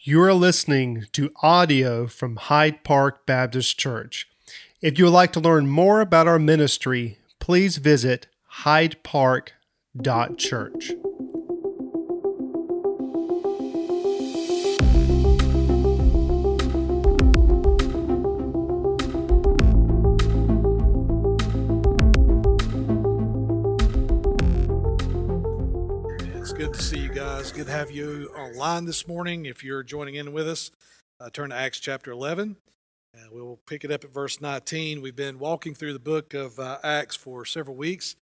You are listening to audio from Hyde Park Baptist Church. If you would like to learn more about our ministry, please visit hydepark.church. have you online this morning. If you're joining in with us, uh, turn to Acts chapter 11. Uh, we'll pick it up at verse 19. We've been walking through the book of uh, Acts for several weeks.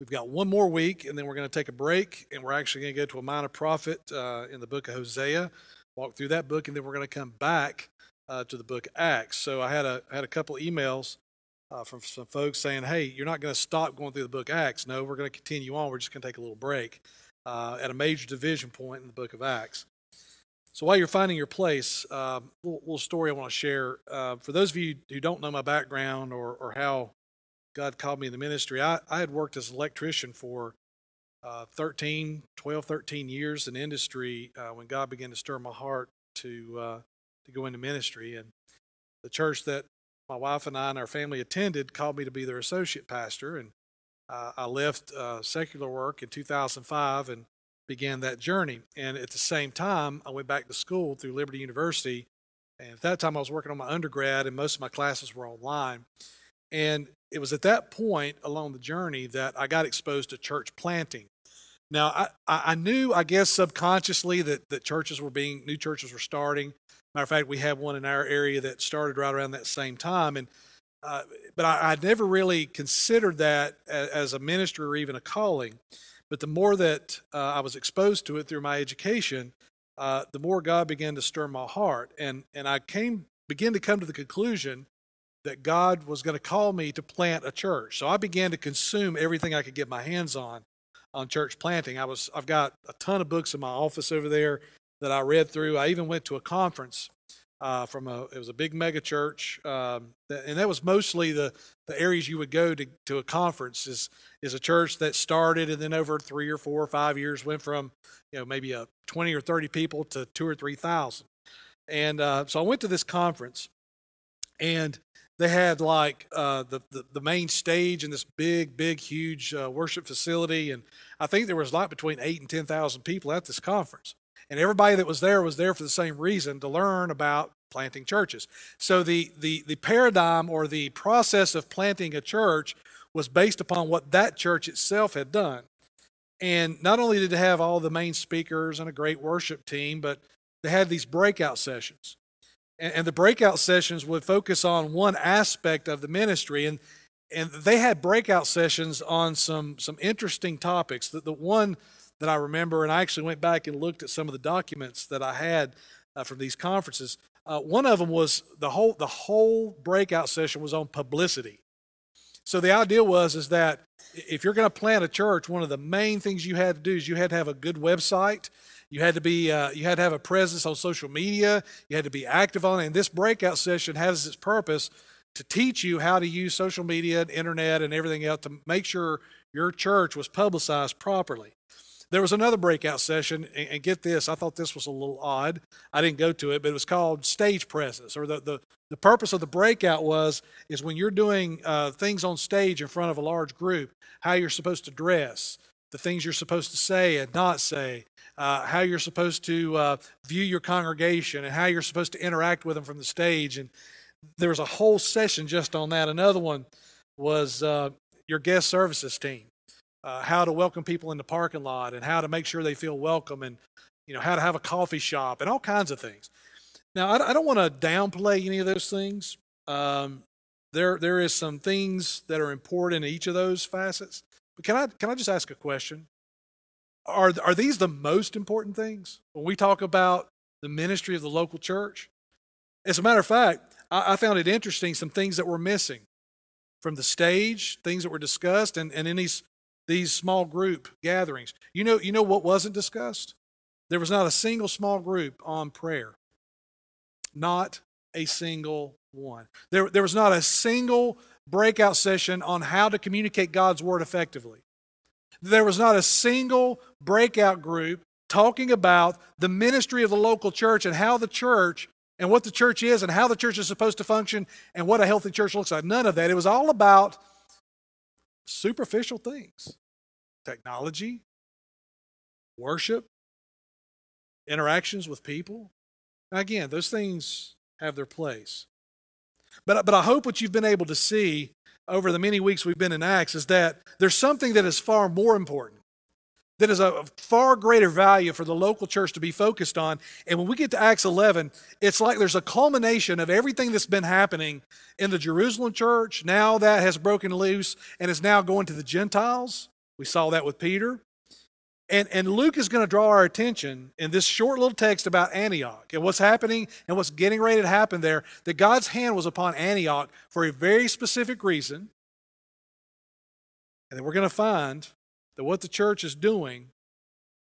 We've got one more week, and then we're going to take a break, and we're actually going to go to a minor prophet uh, in the book of Hosea, walk through that book, and then we're going to come back uh, to the book of Acts. So I had a had a couple emails uh, from some folks saying, "Hey, you're not going to stop going through the book of Acts. No, we're going to continue on. We're just going to take a little break." Uh, at a major division point in the book of Acts. So while you're finding your place, uh, little, little story I want to share. Uh, for those of you who don't know my background or, or how God called me in the ministry, I, I had worked as an electrician for uh, 13, 12, 13 years in industry uh, when God began to stir my heart to uh, to go into ministry. And the church that my wife and I and our family attended called me to be their associate pastor. And uh, I left uh, secular work in 2005 and began that journey. And at the same time, I went back to school through Liberty University. And at that time, I was working on my undergrad, and most of my classes were online. And it was at that point along the journey that I got exposed to church planting. Now, I, I knew, I guess, subconsciously that, that churches were being, new churches were starting. Matter of fact, we had one in our area that started right around that same time. And uh, but I, would never really considered that as, as, a ministry or even a calling. But the more that uh, I was exposed to it through my education, uh, the more God began to stir my heart, and and I came began to come to the conclusion that God was going to call me to plant a church. So I began to consume everything I could get my hands on on church planting. I was I've got a ton of books in my office over there that I read through. I even went to a conference uh, from a it was a big mega church, um, and that was mostly the the areas you would go to to a conference is is a church that started and then over three or four or five years went from you know maybe a twenty or thirty people to two or three thousand, and uh, so I went to this conference, and they had like uh, the, the, the main stage and this big big huge uh, worship facility, and I think there was like between eight and ten thousand people at this conference and everybody that was there was there for the same reason to learn about planting churches. So the the the paradigm or the process of planting a church was based upon what that church itself had done. And not only did it have all the main speakers and a great worship team, but they had these breakout sessions. And, and the breakout sessions would focus on one aspect of the ministry. And and they had breakout sessions on some some interesting topics. The, the one that I remember, and I actually went back and looked at some of the documents that I had uh, from these conferences. Uh, one of them was the whole the whole breakout session was on publicity. So the idea was is that if you're going to plant a church, one of the main things you had to do is you had to have a good website. You had to be uh, you had to have a presence on social media. You had to be active on it. And this breakout session has its purpose to teach you how to use social media and internet and everything else to make sure your church was publicized properly. There was another breakout session, and, and, get this, I thought this was a little odd. I didn't go to it, but it was called stage presence, or the, the, the purpose of the breakout was is when you're doing uh, things on stage in front of a large group, how you're supposed to dress, the things you're supposed to say and not say, uh, how you're supposed to uh, view your congregation, and how you're supposed to interact with them from the stage. And there was a whole session just on that. Another one was uh, your guest services team uh, how to welcome people in the parking lot and how to make sure they feel welcome and you know how to have a coffee shop and all kinds of things. Now i, I don't want to downplay any of those things. Um, there there is some things that are important in each of those facets but can i can i just ask a question? Are are these the most important things when we talk about the ministry of the local church? As a matter of fact I, I found it interesting some things that were missing from the stage things that were discussed and, and in these these small group gatherings. You know, you know what wasn't discussed? There was not a single small group on prayer. Not a single one. There, there was not a single breakout session on how to communicate God's word effectively. There was not a single breakout group talking about the ministry of the local church and how the church and what the church is and how the church is supposed to function and what a healthy church looks like. None of that. It was all about superficial things technology, worship, interactions with people. And again, those things have their place. But, but I hope what you've been able to see over the many weeks we've been in Acts is that there's something that is far more important that is a far greater value for the local church to be focused on. And when we get to Acts 11, it's like there's a culmination of everything that's been happening in the Jerusalem church. Now that has broken loose and is now going to the Gentiles. We saw that with Peter. And, and Luke is going to draw our attention in this short little text about Antioch and what's happening and what's getting ready to happen there. That God's hand was upon Antioch for a very specific reason. And then we're going to find that what the church is doing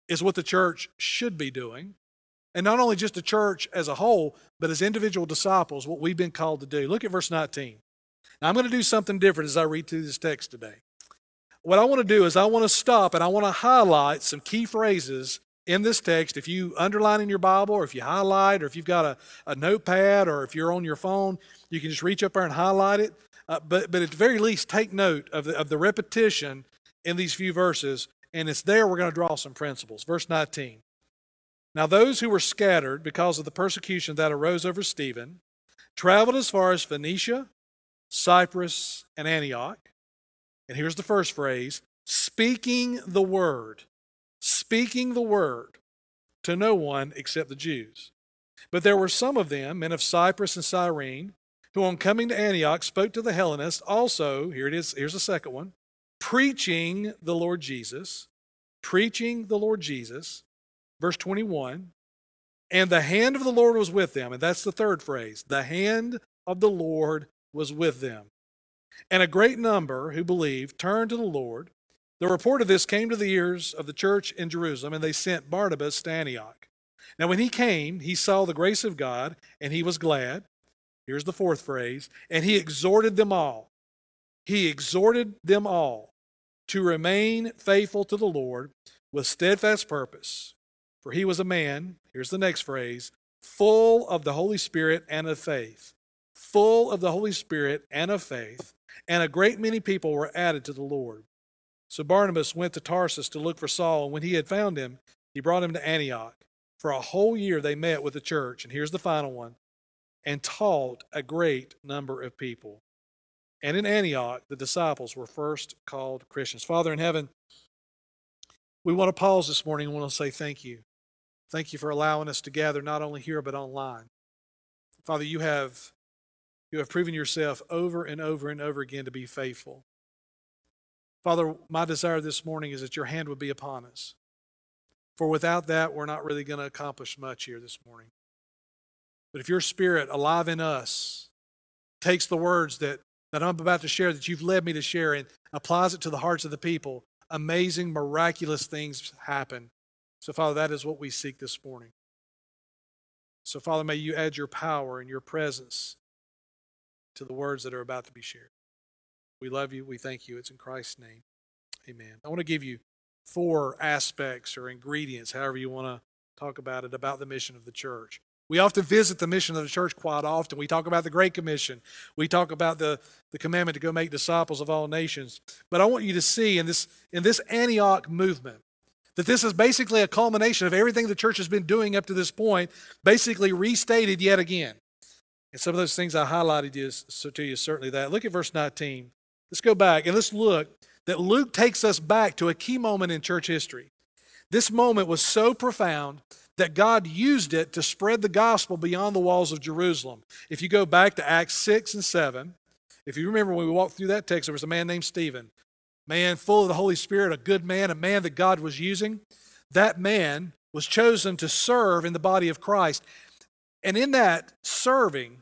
is what the church should be doing. And not only just the church as a whole, but as individual disciples, what we've been called to do. Look at verse 19. Now, I'm going to do something different as I read through this text today. What I want to do is I want to stop and I want to highlight some key phrases in this text. If you underline in your Bible, or if you highlight, or if you've got a, a notepad, or if you're on your phone, you can just reach up there and highlight it. Uh, but, but at the very least, take note of the, of the repetition in these few verses, and it's there we're going to draw some principles. Verse 19. Now, those who were scattered because of the persecution that arose over Stephen traveled as far as Phoenicia, Cyprus, and Antioch. And here's the first phrase speaking the word, speaking the word to no one except the Jews. But there were some of them, men of Cyprus and Cyrene, who on coming to Antioch spoke to the Hellenists also, here it is, here's the second one, preaching the Lord Jesus, preaching the Lord Jesus. Verse 21 And the hand of the Lord was with them. And that's the third phrase. The hand of the Lord was with them. And a great number who believed turned to the Lord. The report of this came to the ears of the church in Jerusalem, and they sent Barnabas to Antioch. Now, when he came, he saw the grace of God, and he was glad. Here's the fourth phrase. And he exhorted them all he exhorted them all to remain faithful to the Lord with steadfast purpose. For he was a man, here's the next phrase, full of the Holy Spirit and of faith. Full of the Holy Spirit and of faith. And a great many people were added to the Lord. So Barnabas went to Tarsus to look for Saul, and when he had found him, he brought him to Antioch. For a whole year they met with the church, and here's the final one, and taught a great number of people. And in Antioch, the disciples were first called Christians. Father in heaven, we want to pause this morning and want to say thank you. Thank you for allowing us to gather not only here but online. Father, you have you have proven yourself over and over and over again to be faithful. Father, my desire this morning is that your hand would be upon us. For without that, we're not really going to accomplish much here this morning. But if your spirit alive in us takes the words that that I'm about to share, that you've led me to share, and applies it to the hearts of the people, amazing, miraculous things happen. So, Father, that is what we seek this morning. So, Father, may you add your power and your presence to the words that are about to be shared. We love you. We thank you. It's in Christ's name. Amen. I want to give you four aspects or ingredients, however you want to talk about it, about the mission of the church. We often visit the mission of the church quite often. We talk about the Great Commission. We talk about the, the commandment to go make disciples of all nations. But I want you to see in this, in this Antioch movement that this is basically a culmination of everything the church has been doing up to this point, basically restated yet again. And some of those things I highlighted to you certainly that. Look at verse 19. Let's go back and let's look that Luke takes us back to a key moment in church history. This moment was so profound that God used it to spread the gospel beyond the walls of Jerusalem. If you go back to Acts 6 and 7, if you remember when we walked through that text, there was a man named Stephen, man full of the Holy Spirit, a good man, a man that God was using. That man was chosen to serve in the body of Christ. And in that serving,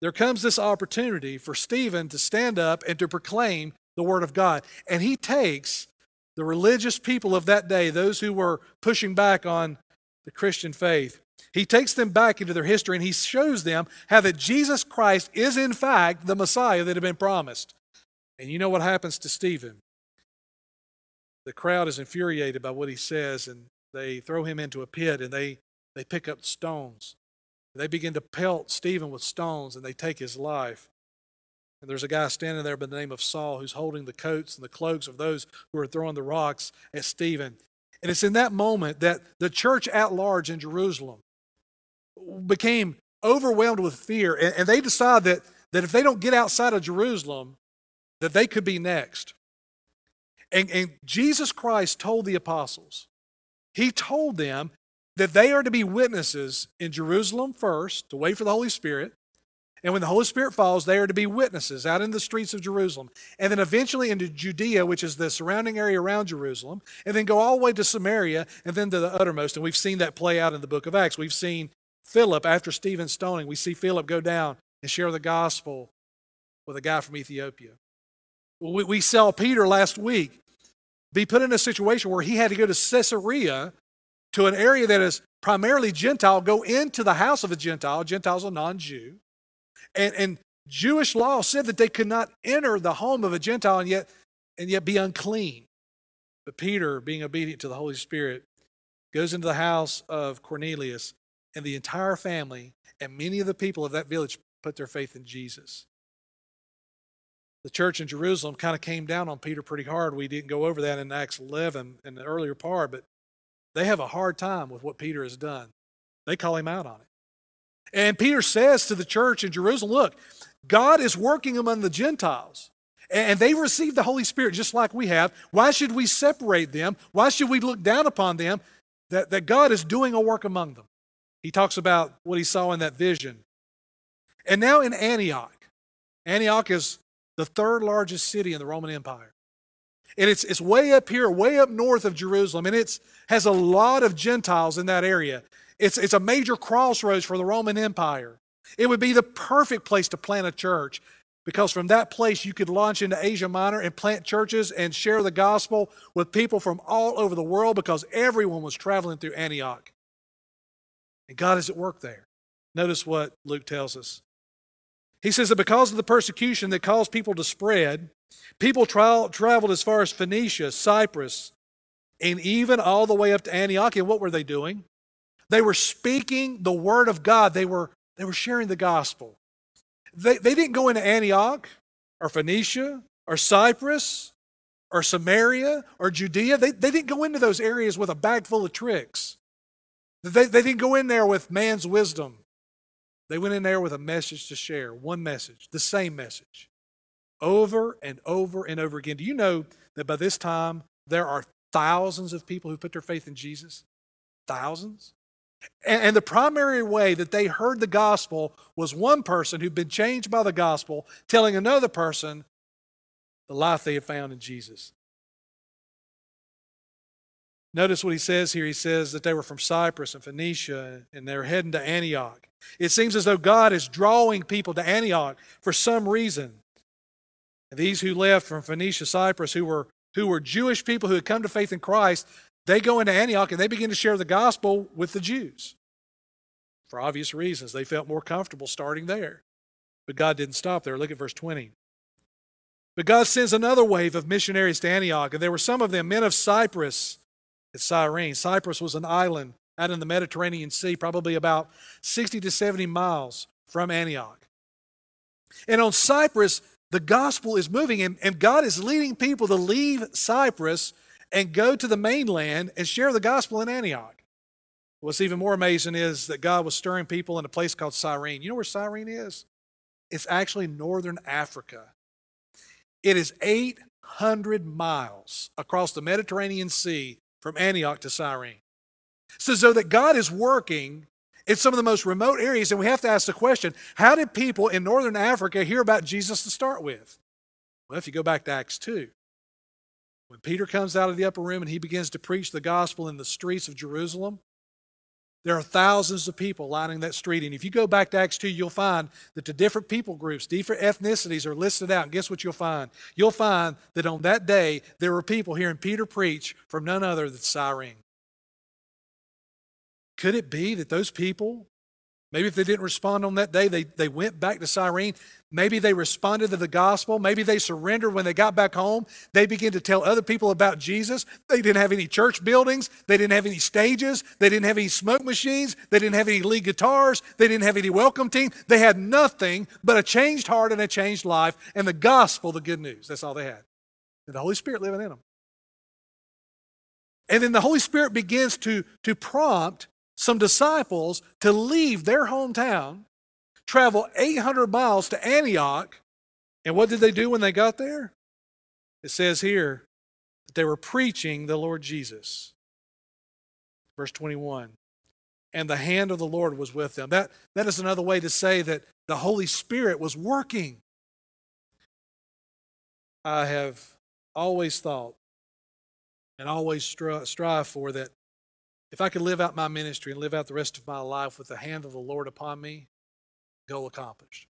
there comes this opportunity for Stephen to stand up and to proclaim the Word of God. And he takes the religious people of that day, those who were pushing back on the Christian faith. He takes them back into their history and he shows them how that Jesus Christ is, in fact, the Messiah that had been promised. And you know what happens to Stephen? The crowd is infuriated by what he says, and they throw him into a pit and they, they pick up stones. They begin to pelt Stephen with stones and they take his life. And there's a guy standing there by the name of Saul who's holding the coats and the cloaks of those who are throwing the rocks at Stephen. And it's in that moment that the church at large in Jerusalem became overwhelmed with fear. And, and they decide that, that if they don't get outside of Jerusalem, that they could be next. And, and Jesus Christ told the apostles, He told them that they are to be witnesses in Jerusalem first, to wait for the Holy Spirit. And when the Holy Spirit falls, they are to be witnesses out in the streets of Jerusalem. And then eventually into Judea, which is the surrounding area around Jerusalem. And then go all the way to Samaria and then to the uttermost. And we've seen that play out in the book of Acts. We've seen Philip, after Stephen's stoning, we see Philip go down and share the gospel with a guy from Ethiopia. We, saw Peter last week be put in a situation where he had to go to Caesarea to an area that is primarily Gentile, go into the house of a Gentile. Gentile's a non Jew. And, and Jewish law said that they could not enter the home of a Gentile and yet, and yet be unclean. But Peter, being obedient to the Holy Spirit, goes into the house of Cornelius, and the entire family and many of the people of that village put their faith in Jesus. The church in Jerusalem kind of came down on Peter pretty hard. We didn't go over that in Acts 11 in the earlier part, but they have a hard time with what Peter has done. They call him out on it. And Peter says to the church in Jerusalem, Look, God is working among the Gentiles. And they received the Holy Spirit just like we have. Why should we separate them? Why should we look down upon them? That, that God is doing a work among them. He talks about what he saw in that vision. And now in Antioch. Antioch is the third largest city in the Roman Empire. And it's, it's way up here, way up north of Jerusalem, and it has a lot of Gentiles in that area. It's, it's a major crossroads for the Roman Empire. It would be the perfect place to plant a church because from that place you could launch into Asia Minor and plant churches and share the gospel with people from all over the world because everyone was traveling through Antioch. And God is at work there. Notice what Luke tells us. He says that because of the persecution that caused people to spread, people tra- traveled as far as Phoenicia, Cyprus, and even all the way up to Antioch. And what were they doing? They were speaking the word of God. They were, they were sharing the gospel. They, they didn't go into Antioch or Phoenicia or Cyprus or Samaria or Judea. They, they didn't go into those areas with a bag full of tricks. They, they didn't go in there with man's wisdom. They went in there with a message to share, one message, the same message, over and over and over again. Do you know that by this time there are thousands of people who put their faith in Jesus? Thousands? And, the primary way that they heard the gospel was one person who'd been changed by the gospel telling another person the life they had found in Jesus. Notice what he says here. He says that they were from Cyprus and Phoenicia and they're heading to Antioch. It seems as though God is drawing people to Antioch for some reason. These who left from Phoenicia, Cyprus, who were, who were Jewish people who had come to faith in Christ, they go into Antioch and they begin to share the gospel with the Jews. For obvious reasons, they felt more comfortable starting there. But God didn't stop there. Look at verse 20. But God sends another wave of missionaries to Antioch, and there were some of them, men of Cyprus at Cyrene. Cyprus was an island out in the Mediterranean Sea, probably about 60 to 70 miles from Antioch. And on Cyprus, the gospel is moving, and, and God is leading people to leave Cyprus and go to the mainland and share the gospel in Antioch. What's even more amazing is that God was stirring people in a place called Cyrene. You know where Cyrene is? It's actually northern Africa. It is 800 miles across the Mediterranean Sea from Antioch to Cyrene. So, so that God is working in some of the most remote areas, and we have to ask the question how did people in northern Africa hear about Jesus to start with? Well, if you go back to Acts 2, when Peter comes out of the upper room and he begins to preach the gospel in the streets of Jerusalem, there are thousands of people lining that street. And if you go back to Acts 2, you'll find that the different people groups, different ethnicities are listed out. And guess what you'll find? You'll find that on that day, there were people hearing Peter preach from none other than Cyrene. Could it be that those people Maybe if they didn't respond on that day, they, they went back to Cyrene. Maybe they responded to the gospel. Maybe they surrendered when they got back home. They began to tell other people about Jesus. They didn't have any church buildings. They didn't have any stages. They didn't have any smoke machines. They didn't have any lead guitars. They didn't have any welcome team. They had nothing but a changed heart and a changed life and the gospel, the good news. That's all they had. And the Holy Spirit living in them. And then the Holy Spirit begins to, to prompt some disciples to leave their hometown, travel 800 miles to Antioch. And what did they do when they got there? It says here that they were preaching the Lord Jesus. Verse 21. And the hand of the Lord was with them. That, that is another way to say that the Holy Spirit was working. I have always thought and always strive for that if I could live out my ministry and live out the rest of my life with the hand of the Lord upon me, goal accomplished.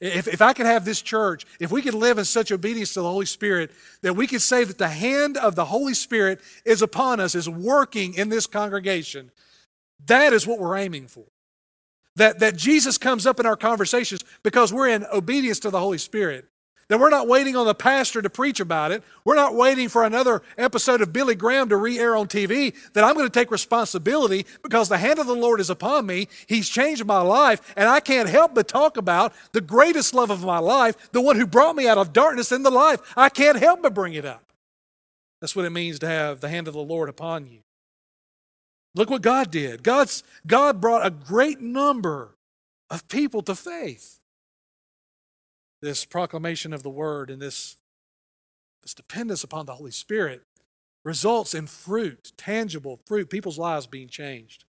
If, if I could have this church, if we could live in such obedience to the Holy Spirit that we could say that the hand of the Holy Spirit is upon us, is working in this congregation, that is what we're aiming for. That, that Jesus comes up in our conversations because we're in obedience to the Holy Spirit. That we're not waiting on the pastor to preach about it. We're not waiting for another episode of Billy Graham to re air on TV. That I'm going to take responsibility because the hand of the Lord is upon me. He's changed my life, and I can't help but talk about the greatest love of my life, the one who brought me out of darkness into life. I can't help but bring it up. That's what it means to have the hand of the Lord upon you. Look what God did. God's, God brought a great number of people to faith this proclamation of the word and this, this dependence upon the Holy Spirit results in fruit, tangible fruit, people's lives being changed.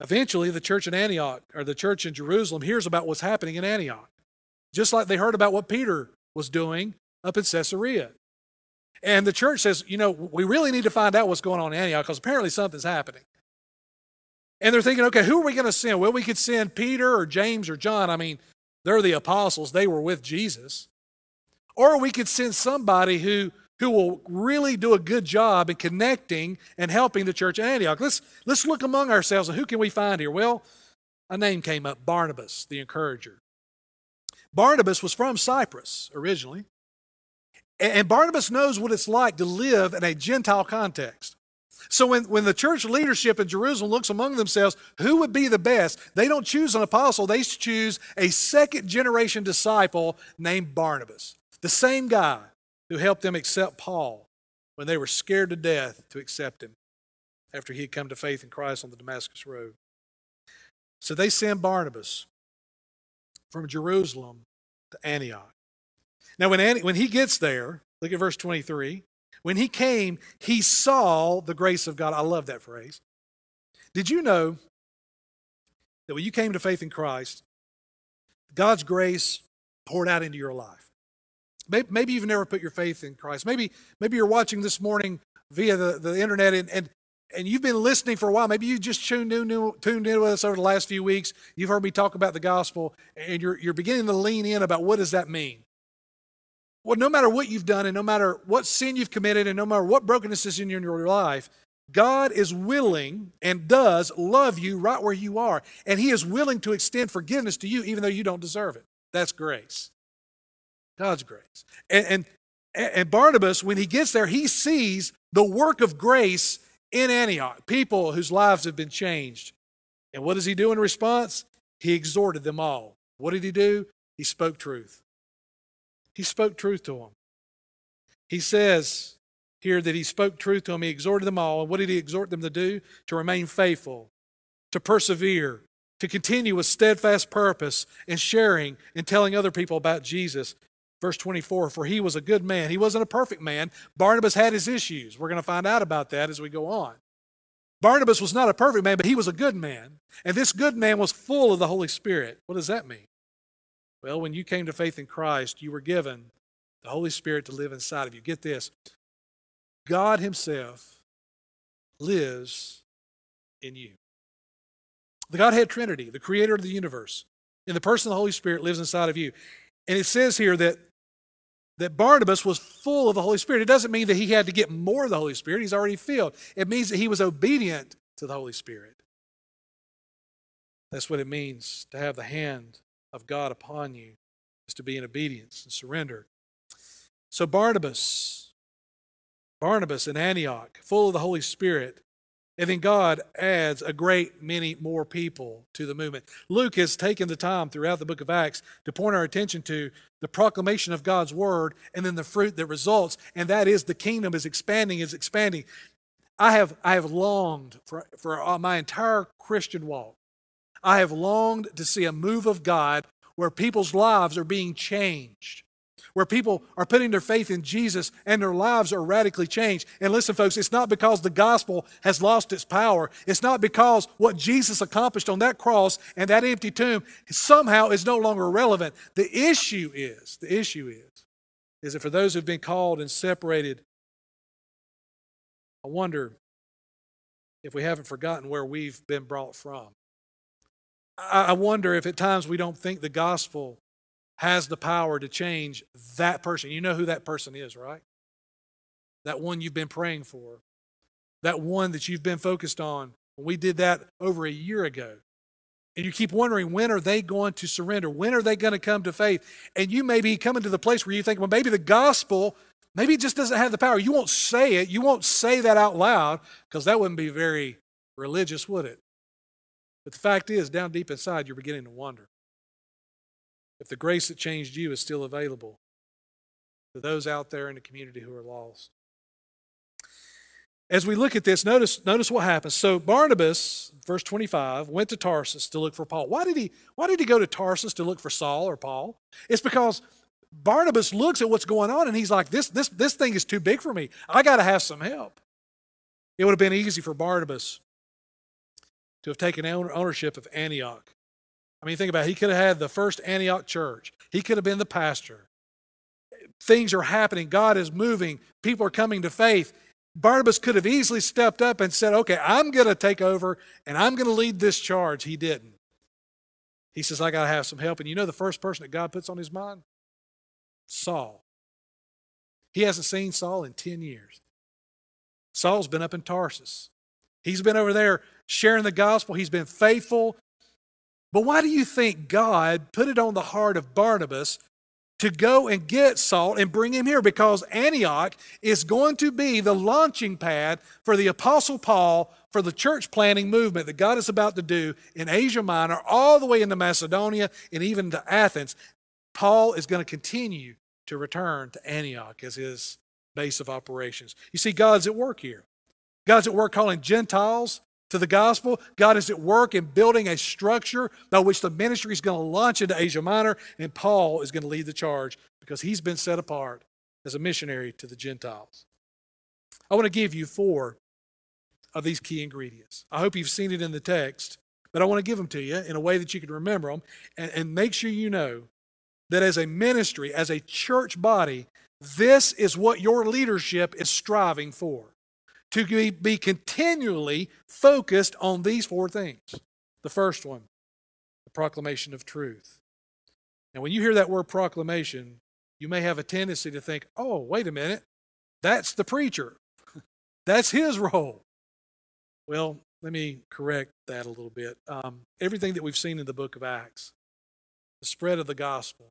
Eventually, the church in Antioch, or the church in Jerusalem, hears about what's happening in Antioch, just like they heard about what Peter was doing up in Caesarea. And the church says, you know, we really need to find out what's going on in Antioch because apparently something's happening. And they're thinking, okay, who are we going to send? Well, we could send Peter or James or John. I mean, they're the apostles, they were with Jesus. Or we could send somebody who, who will really do a good job in connecting and helping the church at Antioch. Let's, let's look among ourselves and who can we find here? Well, a name came up Barnabas, the encourager. Barnabas was from Cyprus originally. And Barnabas knows what it's like to live in a Gentile context. So when, when the church leadership in Jerusalem looks among themselves, who would be the best? They don't choose an apostle, they choose a second generation disciple named Barnabas. The same guy who helped them accept Paul when they were scared to death to accept him after he had come to faith in Christ on the Damascus Road. So they send Barnabas from Jerusalem to Antioch. Now, when, when he gets there, look at verse 23. When he came, he saw the grace of God. I love that phrase. Did you know that when you came to faith in Christ, God's grace poured out into your life? Maybe you've never put your faith in Christ. Maybe, maybe you're watching this morning via the, the internet and, and, and you've been listening for a while. Maybe you just tuned in, tuned in with us over the last few weeks. You've heard me talk about the gospel and you're, you're beginning to lean in about what does that mean? Well, no matter what you've done and no matter what sin you've committed and no matter what brokenness is in your life, God is willing and does love you right where you are. And He is willing to extend forgiveness to you even though you don't deserve it. That's grace. God's grace. And, and, and Barnabas, when he gets there, he sees the work of grace in Antioch, people whose lives have been changed. And what does he do in response? He exhorted them all. What did he do? He spoke truth. He spoke truth to them. He says here that he spoke truth to them. He exhorted them all. And what did he exhort them to do? To remain faithful, to persevere, to continue with steadfast purpose in sharing and telling other people about Jesus. Verse 24, for he was a good man. He wasn't a perfect man. Barnabas had his issues. We're going to find out about that as we go on. Barnabas was not a perfect man, but he was a good man. And this good man was full of the Holy Spirit. What does that mean? Well, when you came to faith in Christ, you were given the Holy Spirit to live inside of you. Get this God Himself lives in you. The Godhead Trinity, the creator of the universe, in the person of the Holy Spirit lives inside of you. And it says here that, that Barnabas was full of the Holy Spirit. It doesn't mean that he had to get more of the Holy Spirit, he's already filled. It means that he was obedient to the Holy Spirit. That's what it means to have the hand of God upon you, is to be in obedience and surrender. So Barnabas, Barnabas in Antioch, full of the Holy Spirit, and then God adds a great many more people to the movement. Luke has taken the time throughout the book of Acts to point our attention to the proclamation of God's word and then the fruit that results, and that is the kingdom is expanding, is expanding. I have, I have longed for, for my entire Christian walk. I have longed to see a move of God where people's lives are being changed where people are putting their faith in Jesus and their lives are radically changed. And listen, folks, it's not because the gospel has lost its power. It's not because what Jesus accomplished on that cross and that empty tomb somehow is no longer relevant. The issue is, the issue is, is that for those who've been called and separated, I wonder if we haven't forgotten where we've been brought from. I wonder if at times we don't think the gospel has the power to change that person. You know who that person is, right? That one you've been praying for, that one that you've been focused on. We did that over a year ago. And you keep wondering, when are they going to surrender? When are they going to come to faith? And you may be coming to the place where you think, well, maybe the gospel, maybe it just doesn't have the power. You won't say it. You won't say that out loud because that wouldn't be very religious, would it? But the fact is, down deep inside, you're beginning to wonder if the grace that changed you is still available to those out there in the community who are lost. As we look at this, notice, notice what happens. So Barnabas, verse 25, went to Tarsus to look for Paul. Why did he, why did he go to Tarsus to look for Saul or Paul? It's because Barnabas looks at what's going on and he's like, this, this, this thing is too big for me. I got to have some help. It would have been easy for Barnabas to have taken ownership of Antioch I mean, think about it. He could have had the first Antioch church, he could have been the pastor. Things are happening, God is moving, people are coming to faith. Barnabas could have easily stepped up and said, Okay, I'm going to take over and I'm going to lead this charge. He didn't. He says, I got to have some help. And you know the first person that God puts on his mind? Saul. He hasn't seen Saul in 10 years. Saul's been up in Tarsus. He's been over there sharing the gospel. He's been faithful. But why do you think God put it on the heart of Barnabas to go and get Saul and bring him here? Because Antioch is going to be the launching pad for the Apostle Paul for the church planting movement that God is about to do in Asia Minor, all the way into Macedonia and even to Athens. Paul is going to continue to return to Antioch as his base of operations. You see, God's at work here. God's at work calling Gentiles to the gospel. God is at work in building a structure by which the ministry is going to launch into Asia Minor, and Paul is going to lead the charge because he's been set apart as a missionary to the Gentiles. I want to give you four of these key ingredients. I hope you've seen it in the text, but I want to give them to you in a way that you can remember them and, and make sure you know that as a ministry, as a church body, this is what your leadership is striving for to be continually focused on these four things. The first one, the proclamation of truth. Now, when you hear that word proclamation, you may have a tendency to think, oh, wait a minute, that's the preacher. that's his role. Well, let me correct that a little bit. Um, everything that we've seen in the book of Acts, the spread of the gospel,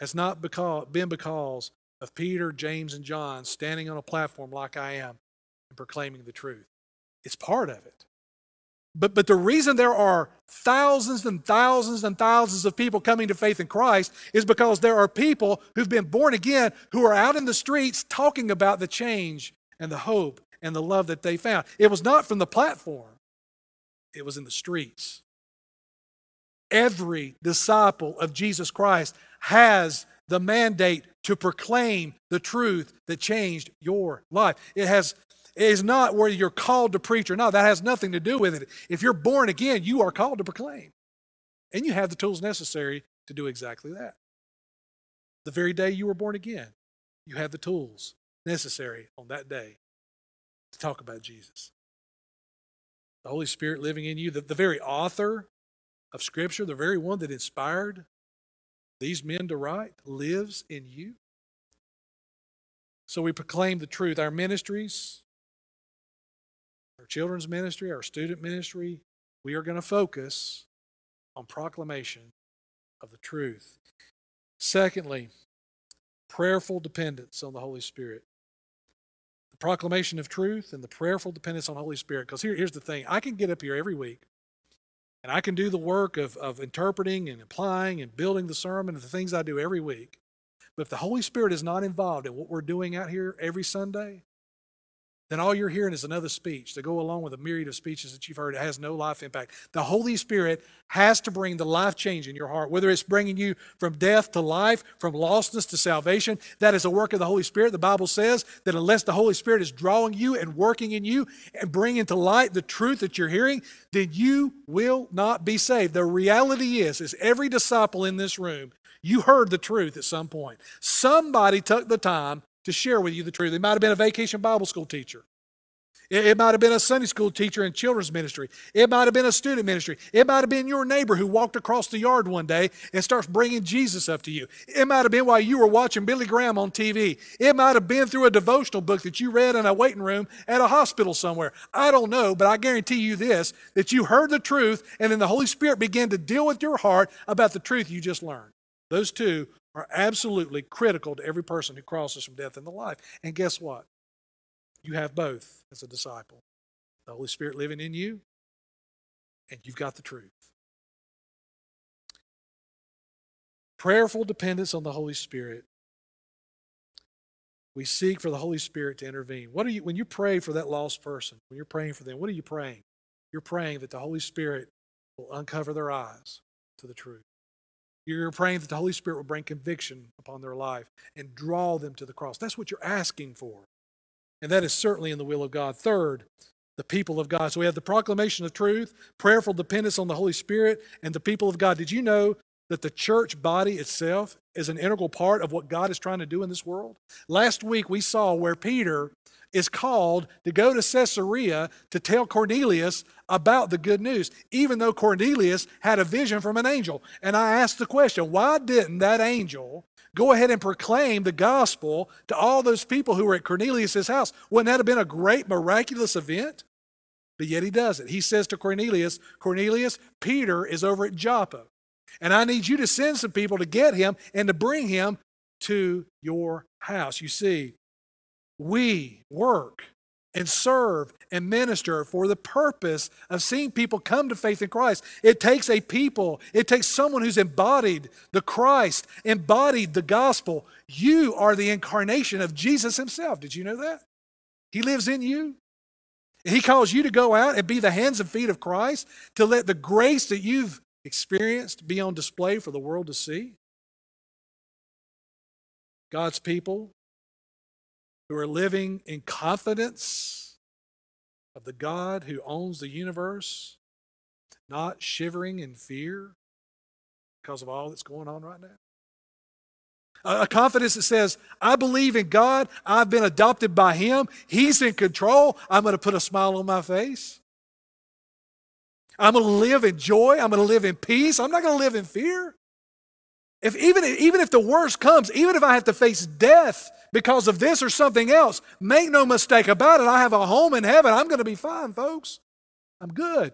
has not because, been because of Peter, James, and John standing on a platform like I am and proclaiming the truth. It's part of it. But, but the reason there are thousands and thousands and thousands of people coming to faith in Christ is because there are people who've been born again who are out in the streets talking about the change and the hope and the love that they found. It was not from the platform, it was in the streets. Every disciple of Jesus Christ has the mandate to proclaim the truth that changed your life. It has is not where you're called to preach or not. That has nothing to do with it. If you're born again, you are called to proclaim. And you have the tools necessary to do exactly that. The very day you were born again, you have the tools necessary on that day to talk about Jesus. The Holy Spirit living in you, the, the very author of Scripture, the very one that inspired these men to write, lives in you. So we proclaim the truth. Our ministries, children's ministry, our student ministry, we are going to focus on proclamation of the truth. Secondly, prayerful dependence on the Holy Spirit. The proclamation of truth and the prayerful dependence on the Holy Spirit. Because here, here's the thing I can get up here every week and I can do the work of, of interpreting and applying and building the sermon and the things I do every week. But if the Holy Spirit is not involved in what we're doing out here every Sunday, then all you're hearing is another speech to go along with a myriad of speeches that you've heard. It has no life impact. The Holy Spirit has to bring the life change in your heart, whether it's bringing you from death to life, from lostness to salvation. That is a work of the Holy Spirit. The Bible says that unless the Holy Spirit is drawing you and working in you and bringing to light the truth that you're hearing, then you will not be saved. The reality is, is every disciple in this room, you heard the truth at some point. Somebody took the time to share with you the truth. It might have been a vacation Bible school teacher. It, it might have been a Sunday school teacher in children's ministry. It might have been a student ministry. It might have been your neighbor who walked across the yard one day and starts bringing Jesus up to you. It might have been while you were watching Billy Graham on TV. It might have been through a devotional book that you read in a waiting room at a hospital somewhere. I don't know, but I guarantee you this that you heard the truth and then the Holy Spirit began to deal with your heart about the truth you just learned. Those two are absolutely critical to every person who crosses from death into life. And guess what? You have both as a disciple the Holy Spirit living in you, and you've got the truth. Prayerful dependence on the Holy Spirit. We seek for the Holy Spirit to intervene. What are you when you pray for that lost person, when you're praying for them, what are you praying? You're praying that the Holy Spirit will uncover their eyes to the truth. You're praying that the Holy Spirit will bring conviction upon their life and draw them to the cross. That's what you're asking for. And that is certainly in the will of God. Third, the people of God. So we have the proclamation of truth, prayerful dependence on the Holy Spirit, and the people of God. Did you know that the church body itself is an integral part of what God is trying to do in this world? Last week we saw where Peter is called to go to Caesarea to tell Cornelius about the good news, even though Cornelius had a vision from an angel. And I asked the question why didn't that angel go ahead and proclaim the gospel to all those people who were at Cornelius' house? Wouldn't that have been a great miraculous event? But yet he does it. He says to Cornelius, Cornelius, Peter is over at Joppa. And I need you to send some people to get him and to bring him to your house. You see, we work and serve and minister for the purpose of seeing people come to faith in Christ. It takes a people, it takes someone who's embodied the Christ, embodied the gospel. You are the incarnation of Jesus himself. Did you know that? He lives in you. He calls you to go out and be the hands and feet of Christ, to let the grace that you've experienced be on display for the world to see. God's people who are living in confidence of the God who owns the universe, not shivering in fear because of all that's going on right now. A confidence that says, I believe in God. I've been adopted by Him. He's in control. I'm going to put a smile on my face. I'm going to live in joy. I'm going to live in peace. I'm not going to live in fear. If even, even if the worst comes, even if I have to face death because of this or something else, make no mistake about it. I have a home in heaven. I'm going to be fine, folks. I'm good.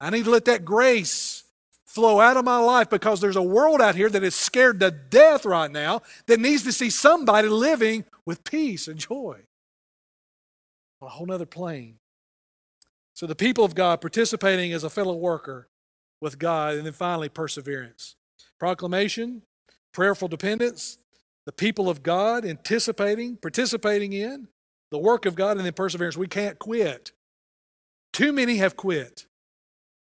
I need to let that grace flow out of my life because there's a world out here that is scared to death right now that needs to see somebody living with peace and joy on a whole nother plane. So the people of God participating as a fellow worker with God, and then finally perseverance. Proclamation, prayerful dependence, the people of God anticipating, participating in the work of God, and then perseverance. We can't quit. Too many have quit.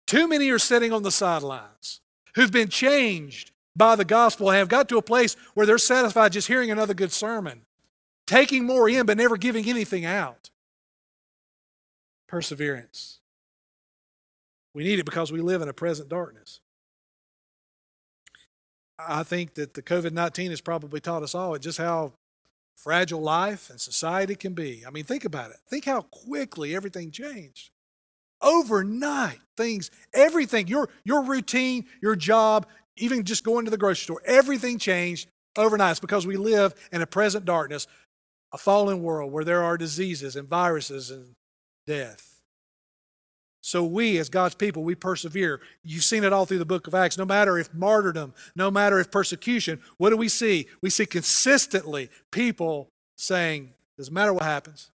Too many are sitting on the sidelines who've been changed by the gospel and have got to a place where they're satisfied just hearing another good sermon, taking more in but never giving anything out. Perseverance. We need it because we live in a present darkness. I think that the COVID 19 has probably taught us all just how fragile life and society can be. I mean, think about it. Think how quickly everything changed. Overnight, things, everything, your, your routine, your job, even just going to the grocery store, everything changed overnight. It's because we live in a present darkness, a fallen world where there are diseases and viruses and death. So we, as God's people, we persevere. You've seen it all through the book of Acts. No matter if martyrdom, no matter if persecution, what do we see? We see consistently people saying, doesn't matter what happens.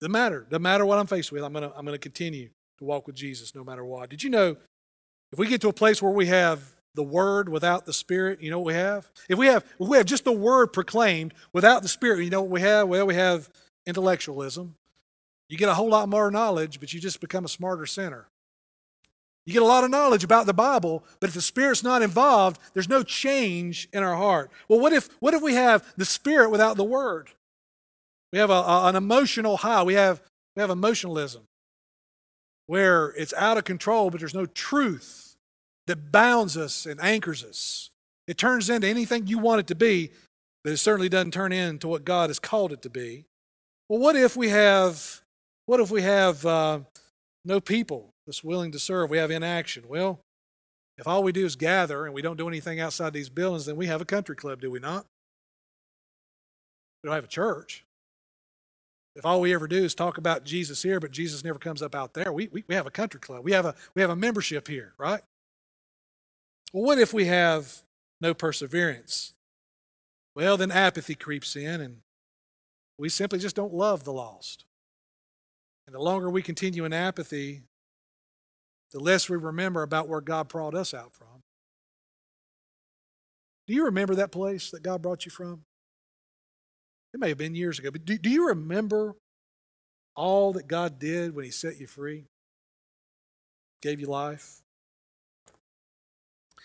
Doesn't matter. Doesn't matter what I'm faced with. I'm going to I'm going to continue to walk with Jesus no matter what. Did you know if we get to a place where we have the word without the spirit, you know what we have? If we have if we have just the word proclaimed without the spirit, you know what we have? Well, we have intellectualism. You get a whole lot more knowledge, but you just become a smarter sinner. You get a lot of knowledge about the Bible, but if the Spirit's not involved, there's no change in our heart. Well, what if, what if we have the Spirit without the Word? We have a, a, an emotional high. We have, we have emotionalism where it's out of control, but there's no truth that bounds us and anchors us. It turns into anything you want it to be, but it certainly doesn't turn into what God has called it to be. Well, what if we have, what if we have uh, no people that's willing to serve? We have inaction. Well, if all we do is gather and we don't do anything outside these buildings, then we have a country club, do we not? We don't have a church. If all we ever do is talk about Jesus here, but Jesus never comes up out there, we, we, we have a country club. We have a, we have a membership here, right? Well, what if we have no perseverance? Well, then apathy creeps in and we simply just don't love the lost. And the longer we continue in apathy, the less we remember about where God brought us out from. Do you remember that place that God brought you from? It may have been years ago, but do, do you remember all that God did when He set you free? Gave you life?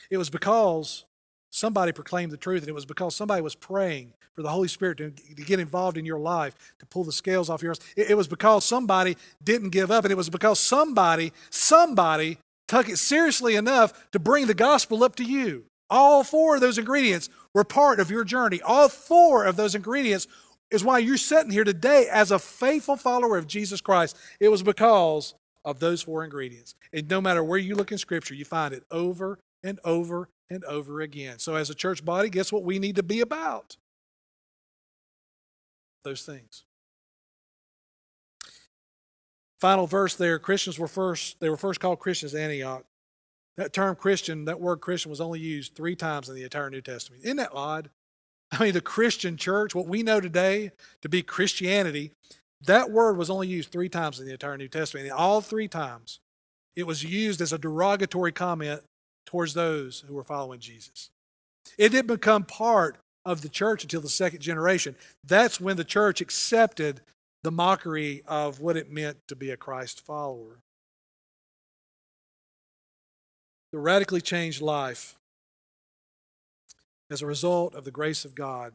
It was because somebody proclaimed the truth, and it was because somebody was praying for the Holy Spirit to, to get involved in your life, to pull the scales off yours. It, it was because somebody didn't give up, and it was because somebody, somebody took it seriously enough to bring the gospel up to you. All four of those ingredients were part of your journey. All four of those ingredients is why you're sitting here today as a faithful follower of Jesus Christ. It was because of those four ingredients. And no matter where you look in Scripture, you find it over and over and over again. So, as a church body, guess what we need to be about? Those things. Final verse there Christians were first, they were first called Christians at Antioch. That term Christian, that word Christian was only used three times in the entire New Testament. Isn't that odd? I mean, the Christian church, what we know today to be Christianity, that word was only used three times in the entire New Testament. And all three times, it was used as a derogatory comment towards those who were following Jesus. It didn't become part of the church until the second generation. That's when the church accepted the mockery of what it meant to be a Christ follower. The radically changed life as a result of the grace of God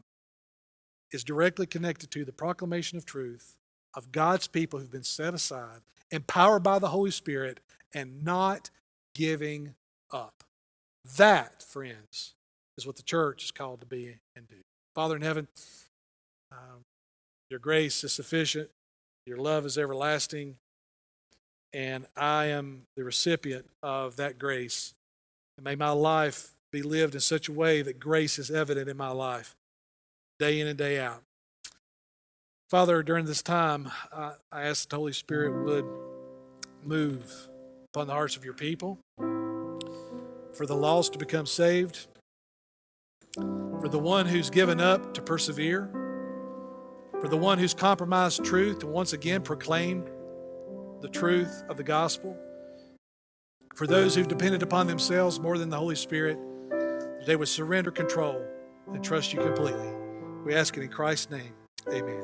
is directly connected to the proclamation of truth of God's people who've been set aside, empowered by the Holy Spirit, and not giving up. That, friends, is what the church is called to be and do. Father in heaven, um, your grace is sufficient, your love is everlasting, and I am the recipient of that grace. And may my life be lived in such a way that grace is evident in my life, day in and day out. Father, during this time, I, ask the Holy Spirit would move upon the hearts of your people for the lost to become saved, for the one who's given up to persevere, for the one who's compromised truth to once again proclaim the truth of the gospel, for those who've depended upon themselves more than the Holy Spirit, they would surrender control and trust you completely. We ask it in Christ's name. Amen.